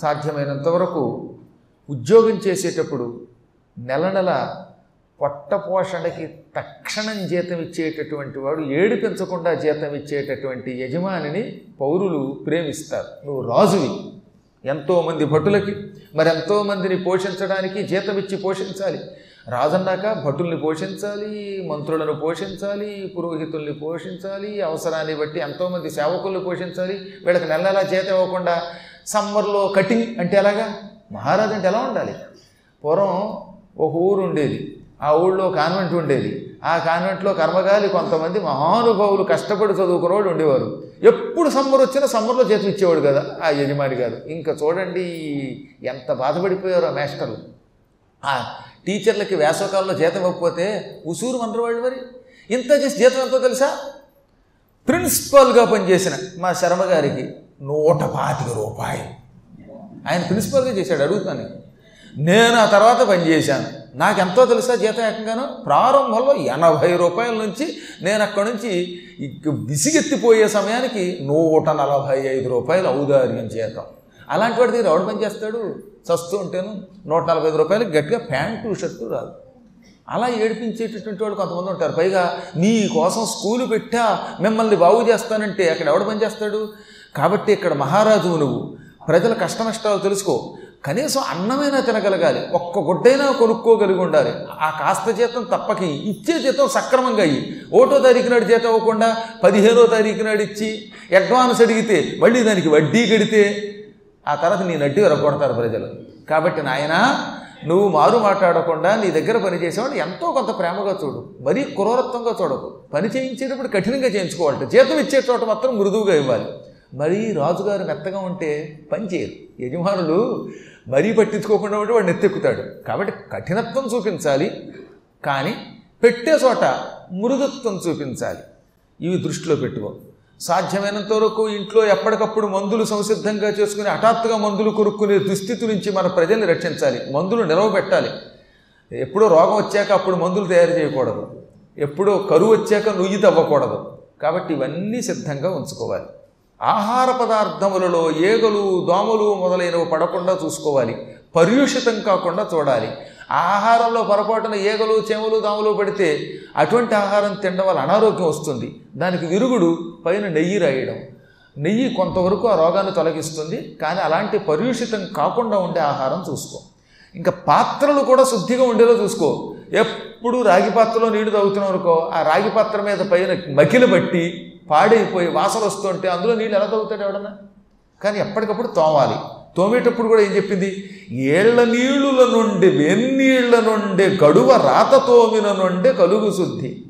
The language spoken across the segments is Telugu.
సాధ్యమైనంత వరకు ఉద్యోగం చేసేటప్పుడు నెల నెల పొట్ట పోషణకి తక్షణం జీతం ఇచ్చేటటువంటి వాడు ఏడిపించకుండా జీతం ఇచ్చేటటువంటి యజమానిని పౌరులు ప్రేమిస్తారు. నువ్వు రాజువి. ఎంతోమంది భటులకి మరి ఎంతోమందిని పోషించడానికి జీతం ఇచ్చి పోషించాలి. రాజన్నాక భటుల్ని పోషించాలి మంత్రులను పోషించాలి పురోహితుల్ని పోషించాలి అవసరాన్ని బట్టి ఎంతోమంది సేవకుల్ని పోషించాలి. వీళ్ళకి నెల నెలా జీతం ఇవ్వకుండా సమ్మర్లో కటింగ్ అంటే ఎలాగా? మహారాజు అంటే ఎలా ఉండాలి? పూర్వం ఒక ఊరు ఉండేది ఆ ఊళ్ళో కాన్వెంట్ ఉండేది. ఆ కాన్వెంట్లో కర్మగాలి కొంతమంది మహానుభావులు కష్టపడి చదువుకున్న వాళ్ళు ఉండేవారు. ఎప్పుడు సమ్మర్ వచ్చినా సమ్మర్లో జీతం ఇచ్చేవాడు కదా ఆ యజమాని గారు. ఇంకా చూడండి ఎంత బాధపడిపోయారో మేస్టర్లు ఆ టీచర్లకి వేసవకాలంలో జీతం ఇవ్వకపోతే ఉసూరు మందరు వాళ్ళు మరి. ఇంత చేసి జీతం ఎంతో తెలుసా? ప్రిన్సిపాల్గా పనిచేసిన మా శర్మ గారికి. నూట పాతిక రూపాయలు. ఆయన ప్రిన్సిపల్గా చేశాడు అడుగుతాను నేను. ఆ తర్వాత పనిచేశాను నాకెంతో తెలుసా జీతం ఏకంగాను ప్రారంభంలో ఎనభై రూపాయల నుంచి నేను అక్కడి నుంచి విసిగెత్తిపోయే సమయానికి నూట నలభై ఐదు రూపాయలు ఔదార్యం జీతం. అలాంటి వాడి దగ్గర ఎవడు పని చేస్తాడు? చస్తూ ఉంటేను నూట నలభై ఐదు రూపాయలు గట్టిగా ప్యాంటు షర్టు రాదు. అలా ఏడిపించేటటువంటి వాళ్ళు కొంతమంది ఉంటారు. పైగా నీ కోసం స్కూలు పెట్టా మిమ్మల్ని బాగు చేస్తానంటే అక్కడ ఎవడు పని చేస్తాడు? కాబట్టి ఇక్కడ మహారాజు నువ్వు ప్రజల కష్ట నష్టాలు తెలుసుకో. కనీసం అన్నమైనా తినగలగాలి. ఒక్క గుడ్డైనా కొనుక్కోగలిగి ఉండాలి. ఆ కాస్త జీతం తప్పకి ఇచ్చే జీతం సక్రమంగా అయ్యి ఒకటో తారీఖు నాడు జీతం అవ్వకుండా పదిహేనో తారీఖు నాడు ఇచ్చి అడ్వాన్స్ అడిగితే మళ్ళీ దానికి వడ్డీ కడితే ఆ తర్వాత నీ నడ్డి కొడతారు ప్రజలు. కాబట్టి నాయనా నువ్వు మారు మాట్లాడకుండా నీ దగ్గర పనిచేసేవాడు ఎంతో కొంత ప్రేమగా చూడు. మరీ క్రూరత్వంగా చూడకు. పని చేయించేటప్పుడు కఠినంగా చేయించుకోవాలట. జీతం ఇచ్చే చోట మాత్రం మృదువుగా ఇవ్వాలి. మరీ రాజుగారు మెత్తగా ఉంటే పని చేయరు. యజమానులు మరీ పట్టించుకోకుండా ఉంటే వాడు నెత్తెక్కుతాడు. కాబట్టి కఠినత్వం చూపించాలి. కానీ పెట్టే చోట మృదుత్వం చూపించాలి. ఇవి దృష్టిలో పెట్టుకో. సాధ్యమైనంత వరకు ఇంట్లో ఎప్పటికప్పుడు మందులు సంసిద్ధంగా చేసుకుని హఠాత్తుగా మందులు కొనుక్కునే దుస్థితి నుంచి మన ప్రజల్ని రక్షించాలి. మందులు నిలవబెట్టాలి. ఎప్పుడో రోగం వచ్చాక అప్పుడు మందులు తయారు చేయకూడదు. ఎప్పుడో కరువు వచ్చాక నుయ్యి తవ్వకూడదు. కాబట్టి ఇవన్నీ సిద్ధంగా ఉంచుకోవాలి. ఆహార పదార్థములలో ఏగలు దోమలు మొదలైనవి పడకుండా చూసుకోవాలి. పర్యూషితం కాకుండా చూడాలి. ఆహారంలో పొరపాటున ఈగలు చెమలు దాములు పడితే అటువంటి ఆహారం తినడం వల్ల అనారోగ్యం వస్తుంది. దానికి విరుగుడు పైన నెయ్యి రాయడం. నెయ్యి కొంతవరకు ఆ రోగాన్ని తొలగిస్తుంది కానీ అలాంటి పరుషితం కాకుండా ఉండే ఆహారం చూసుకో. ఇంకా పాత్రలు కూడా శుద్ధిగా ఉండేలా చూసుకో. ఎప్పుడు రాగి పాత్రలో నీళ్ళు తాగుతున్నావు అనుకో ఆ రాగి పాత్ర మీద పైన మకిలి బట్టి పాడైపోయి వాసన వస్తుంటే అందులో నీళ్ళు ఎలా తాగుతాడు ఎవడన్నా? కానీ ఎప్పటికప్పుడు తోమాలి. తోమేటప్పుడు కూడా ఏం చెప్పింది? ఏళ్ళ నీళ్ళుల నుండి వెన్నీళ్ళ నుండి గడువ రాత తోమిన నుండి కలుగు శుద్ధి.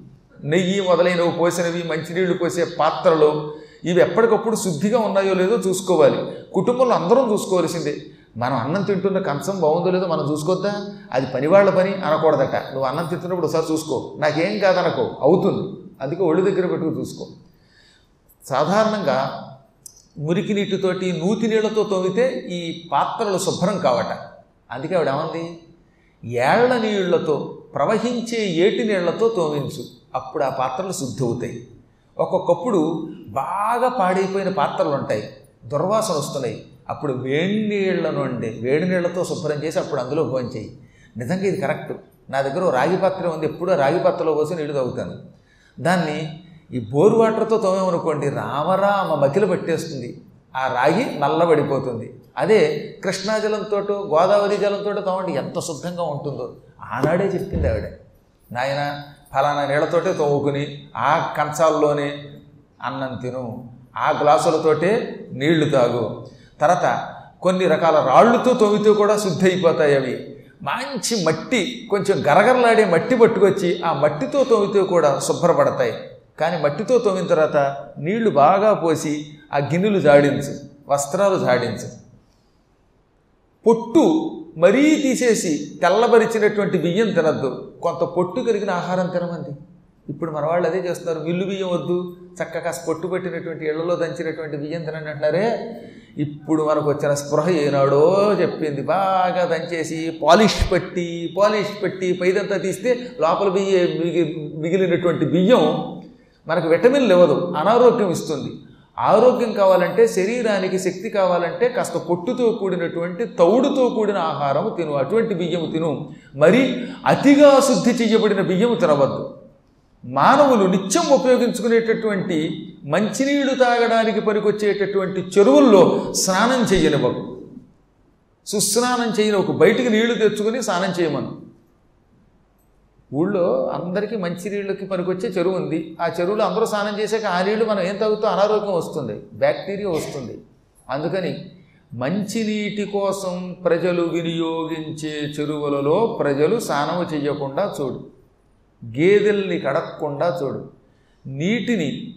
నెయ్యి మొదలైనవి పోసినవి మంచినీళ్ళు పోసే పాత్రలు ఇవి ఎప్పటికప్పుడు శుద్ధిగా ఉన్నాయో లేదో చూసుకోవాలి. కుటుంబంలో అందరం చూసుకోవాల్సిందే. మనం అన్నం తింటున్న కంచం బాగుందో లేదో మనం చూసుకోద్దా? అది పనివాళ్ళ పని అనకూడదట. నువ్వు అన్నం తింటున్నప్పుడు ఒకసారి చూసుకో. నాకేం కాదనకో. అవుతుంది. అందుకే ఒళ్ళు దగ్గర పెట్టుకు చూసుకో. సాధారణంగా మురికి నీటితోటి నూతి నీళ్ళతో తోమితే ఈ పాత్రలు శుభ్రం కావట. అందుకే ఆవిడ ఏమంది? ఏళ్ళ నీళ్ళతో ప్రవహించే ఏటి నీళ్ళతో తోమించు. అప్పుడు ఆ పాత్రలు శుద్ధి అవుతాయి ఒక్కొక్కప్పుడు బాగా పాడైపోయిన పాత్రలు ఉంటాయి. దుర్వాసన వస్తున్నాయి. అప్పుడు వేడి నీళ్ళ నుండి వేడి నీళ్ళతో శుభ్రం చేసి అప్పుడు అందులో భోంచేయి నిజంగా ఇది కరెక్ట్. నా దగ్గర రాగి పాత్ర ఉంది. ఎప్పుడూ రాగి పాత్రలో పోసి నీళ్ళు తాగుతాను. దాన్ని ఈ బోరు వాటర్తో తోమేమనుకోండి రామరామ మకిలు పట్టేస్తుంది. ఆ రాగి నల్లబడిపోతుంది. అదే కృష్ణా జలంతో గోదావరి జలంతో తోమండి ఎంత శుద్ధంగా ఉంటుందో. ఆనాడే చెప్పింది ఆవిడ. నాయన ఫలానా నీళ్ళతోటే తోముకుని ఆ కంచాల్లోనే అన్నం తిను. ఆ గ్లాసులతోటే నీళ్ళు తాగు. తర్వాత కొన్ని రకాల రాళ్ళతో తోమితే కూడా శుద్ధి అయిపోతాయి అవి. మంచి మట్టి కొంచెం గరగరలాడే మట్టి పట్టుకొచ్చి ఆ మట్టితో తోమితే కూడా శుభ్రపడతాయి. కానీ మట్టితో తోమిన తర్వాత నీళ్ళు బాగా పోసి ఆ గిన్నెలు జాడించు వస్త్రాలు జాడించు. పొట్టు మరీ తీసేసి తెల్లబరిచినటువంటి బియ్యం తినద్దు. కొంత పొట్టు కరిగిన ఆహారం తినమంది. ఇప్పుడు మన వాళ్ళు అదే చేస్తున్నారు. మిల్లు బియ్యం వద్దు చక్కగా పొట్టు పెట్టినటువంటి ఇళ్ళలో దంచినటువంటి బియ్యం తినండి అంటారే ఇప్పుడు మనకు వచ్చిన స్పృహ ఏనాడో చెప్పింది. బాగా దంచేసి పాలిష్ పెట్టి పాలిష్ పెట్టి పైదంతా తీస్తే లోపల బియ్య మిగిలినటువంటి బియ్యం మనకు విటమిన్లు ఇవ్వదు అనారోగ్యం ఇస్తుంది. ఆరోగ్యం కావాలంటే శరీరానికి శక్తి కావాలంటే కాస్త పొట్టుతో కూడినటువంటి తౌడుతో కూడిన ఆహారం తిను అటువంటి బియ్యము తిను. మరి అతిగా శుద్ధి చేయబడిన బియ్యము తినవద్దు. మానవులు నిత్యం ఉపయోగించుకునేటటువంటి మంచినీళ్ళు తాగడానికి పనికొచ్చేటటువంటి చెరువుల్లో స్నానం చేయనివ్వకు. సుస్నానం చేయని ఒక బయటికి నీళ్ళు తెచ్చుకొని స్నానం చేయమను. ఊళ్ళో అందరికీ మంచి నీళ్ళకి పనికొచ్చే చెరువు ఉంది. ఆ చెరువులో అందరూ స్నానం చేశాక ఆ నీళ్ళు మనం ఏం తగ్గుతో అనారోగ్యం వస్తుంది బ్యాక్టీరియా వస్తుంది. అందుకని మంచినీటి కోసం ప్రజలు వినియోగించే చెరువులలో ప్రజలు స్నానం చేయకుండా చూడు. గేదెల్ని కడక్కుండా చూడు. నీటిని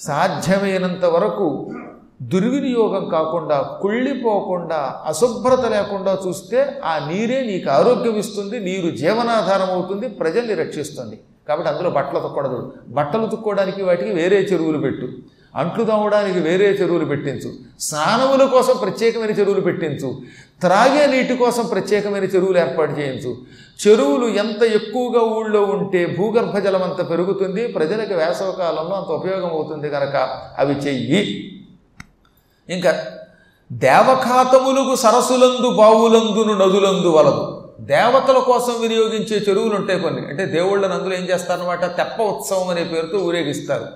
సాధ్యమైనంత వరకు దుర్వినియోగం కాకుండా కుళ్ళిపోకుండా అశుభ్రత లేకుండా చూస్తే ఆ నీరే నీకు ఆరోగ్యం ఇస్తుంది నీరు జీవనాధారం అవుతుంది ప్రజల్ని రక్షిస్తుంది. కాబట్టి అందులో బట్టలు తొక్కడదు బట్టలు తుక్కోవడానికి వాటికి వేరే చెరువులు పెట్టు. అంట్లు తవ్వడానికి వేరే చెరువులు పెట్టించు. స్నానముల కోసం ప్రత్యేకమైన చెరువులు పెట్టించు. త్రాగే నీటి కోసం ప్రత్యేకమైన చెరువులు ఏర్పాటు చేయించు. చెరువులు ఎంత ఎక్కువగా ఊళ్ళో ఉంటే భూగర్భ జలం అంత పెరుగుతుంది ప్రజలకు వేసవకాలంలో అంత ఉపయోగం అవుతుంది కనుక అవి చెయ్యి. ఇంకా దేవఖాతములకు సరస్సులందు బావులందును నదులందు వలదు. దేవతల కోసం వినియోగించే చెరువులు ఉంటాయి కొన్ని. అంటే దేవుళ్ళని అందులో ఏం చేస్తారనమాట తెప్ప ఉత్సవం అనే పేరుతో ఊరేగిస్తారు.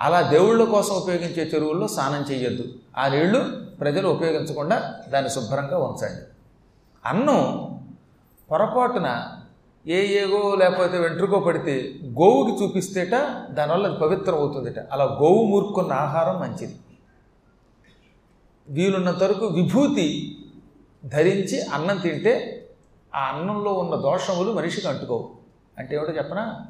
అలా దేవుళ్ళ కోసం ఉపయోగించే చెరువుల్లో స్నానం చేయొద్దు ఆ నీళ్ళు ప్రజలు ఉపయోగించకుండా దాన్ని శుభ్రంగా ఉంచండి అన్నం పొరపాటున ఏ ఏగో లేకపోతే వెంట్రుకో పడితే గోవుకి చూపిస్తేట దానివల్ల అది పవిత్రం అవుతుందిట అలా గోవు మూర్ఖున్న ఆహారం మంచిది. వీలున్నంత వరకు విభూతి ధరించి అన్నం తింటే ఆ అన్నంలో ఉన్న దోషములు మనిషికి అంటుకోవు. అంటే ఏమిటో చెప్పనా?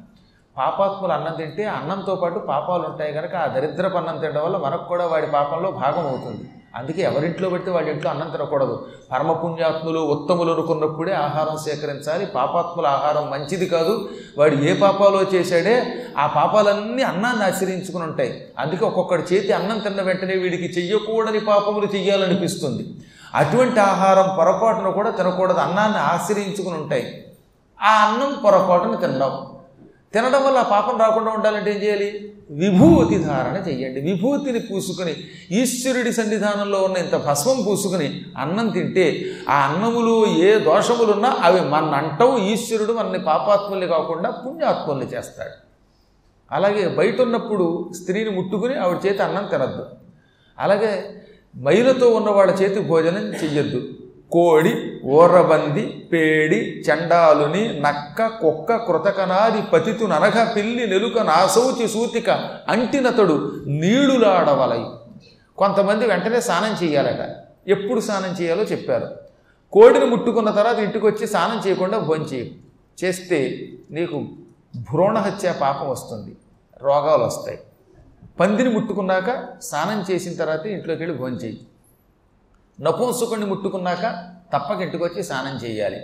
పాపాత్ములు అన్నం తింటే అన్నంతో పాటు పాపాలు ఉంటాయి కనుక ఆ దరిద్రపు అన్నం తినడం వల్ల మనకు కూడా వాడి పాపంలో భాగం అవుతుంది. అందుకే ఎవరింట్లో పెడితే వాడి ఇంట్లో అన్నం తినకూడదు. పరమపుణ్యాత్ములు ఉత్తములు అనుకున్నప్పుడే ఆహారం సేకరించాలి. పాపాత్ముల ఆహారం మంచిది కాదు. వాడు ఏ పాపాలో చేశాడే ఆ పాపాలన్నీ అన్నాన్ని ఆశ్రయించుకుని ఉంటాయి. అందుకే ఒక్కొక్కడి చేతి అన్నం తిన్న వెంటనే వీడికి చెయ్యకూడని పాపములు చెయ్యాలనిపిస్తుంది. అటువంటి ఆహారం పొరపాటును కూడా తినకూడదు. అన్నాన్ని ఆశ్రయించుకుని ఉంటాయి. ఆ అన్నం పొరపాటును తినడం. తినడం వల్ల పాపం రాకుండా ఉండాలంటే ఏం చేయాలి? విభూతి ధారణ చెయ్యండి. విభూతిని పూసుకుని ఈశ్వరుడి సన్నిధానంలో ఉన్న ఇంత భస్మం పూసుకుని అన్నం తింటే ఆ అన్నములు ఏ దోషములున్నా అవి మన అంటవు ఈశ్వరుడు మనని పాపాత్ముల్ని కాకుండా పుణ్యాత్ముల్ని చేస్తాడు. అలాగే బయట ఉన్నప్పుడు స్త్రీని ముట్టుకుని ఆవిడ చేతి అన్నం తినద్దు. అలాగే మైలతో ఉన్న వాళ్ళ చేతి భోజనం చెయ్యొద్దు. కోడి ఓర్రబంది పేడి చండాలుని నక్క కుక్క కృతకనాది పతితునగ పిల్లి నెలుక నాసౌచి సూతిక అంటినతడు నీడులాడవలై. కొంతమంది వెంటనే స్నానం చేయాలట. ఎప్పుడు స్నానం చేయాలో చెప్పారు. కోడిని ముట్టుకున్న తర్వాత ఇంటికి వచ్చి స్నానం చేయకుండా భోంచేయి. చేస్తే నీకు భ్రూణహత్య పాపం వస్తుంది. రోగాలు వస్తాయి. పందిని ముట్టుకున్నాక స్నానం చేసిన తర్వాత ఇంట్లోకి వెళ్ళి భోంచేయి. నపుంసకుడిని ముట్టుకున్నాక తప్పక ఇంటికొచ్చి స్నానం చేయాలి.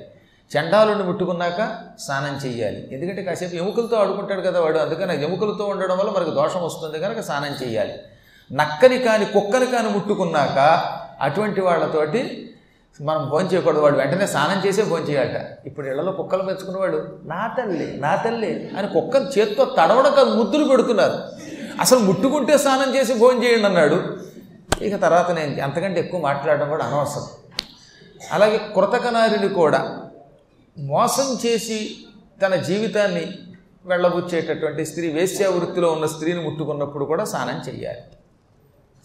చండాలుని ముట్టుకున్నాక స్నానం చేయాలి. ఎందుకంటే కాసేపు ఎముకలతో ఆడుకుంటాడు కదా వాడు. అందుకని ఎముకలతో ఉండడం వల్ల మనకు దోషం వస్తుంది కనుక స్నానం చేయాలి. నక్కని కాని కుక్కని కాని ముట్టుకున్నాక అటువంటి వాళ్ళతోటి మనం భోజనం చేయకూడదు. వాడు వెంటనే స్నానం చేసే భోజనం చేయాలట. ఇప్పుడు ఇళ్ళలో కుక్కలు మెచ్చుకునేవాడు నా తల్లి నా తల్లి అని కుక్కను చేత్తో తడవడం కాదు ముద్దులు పెడుతున్నారు. అసలు ముట్టుకుంటే స్నానం చేసి భోజనం చేయండి అన్నాడు. ఇక తర్వాత నేను అంతకంటే ఎక్కువ మాట్లాడడం కూడా అనవసరం. అలాగే కృతకనారిని కూడా మోసం చేసి తన జీవితాన్ని వెళ్ళబుచ్చేటటువంటి స్త్రీ వేశ్యా వృత్తిలో ఉన్న స్త్రీని ముట్టుకున్నప్పుడు కూడా స్నానం చేయాలి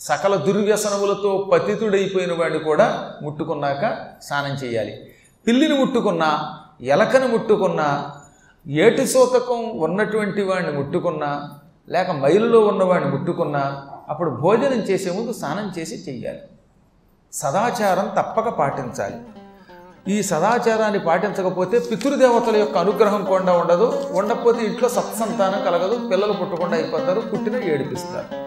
సకల దుర్వ్యసనములతో పతితుడైపోయిన వాడిని కూడా ముట్టుకున్నాక స్నానం చేయాలి పిల్లిని ముట్టుకున్నా ఎలకని ముట్టుకున్నా ఏటి సూతకం ఉన్నటువంటి వాడిని ముట్టుకున్నా లేక మైలులో ఉన్నవాడిని ముట్టుకున్నా అప్పుడు భోజనం చేసే ముందు స్నానం చేసి చెయ్యాలి. సదాచారం తప్పక పాటించాలి. ఈ సదాచారాన్ని పాటించకపోతే పితృదేవతల యొక్క అనుగ్రహం కూడా ఉండదు. ఉండకపోతే ఇంట్లో సత్సంతానం కలగదు. పిల్లలు పుట్టకుండా అయిపోతారు. పుట్టిన ఏడిపిస్తారు.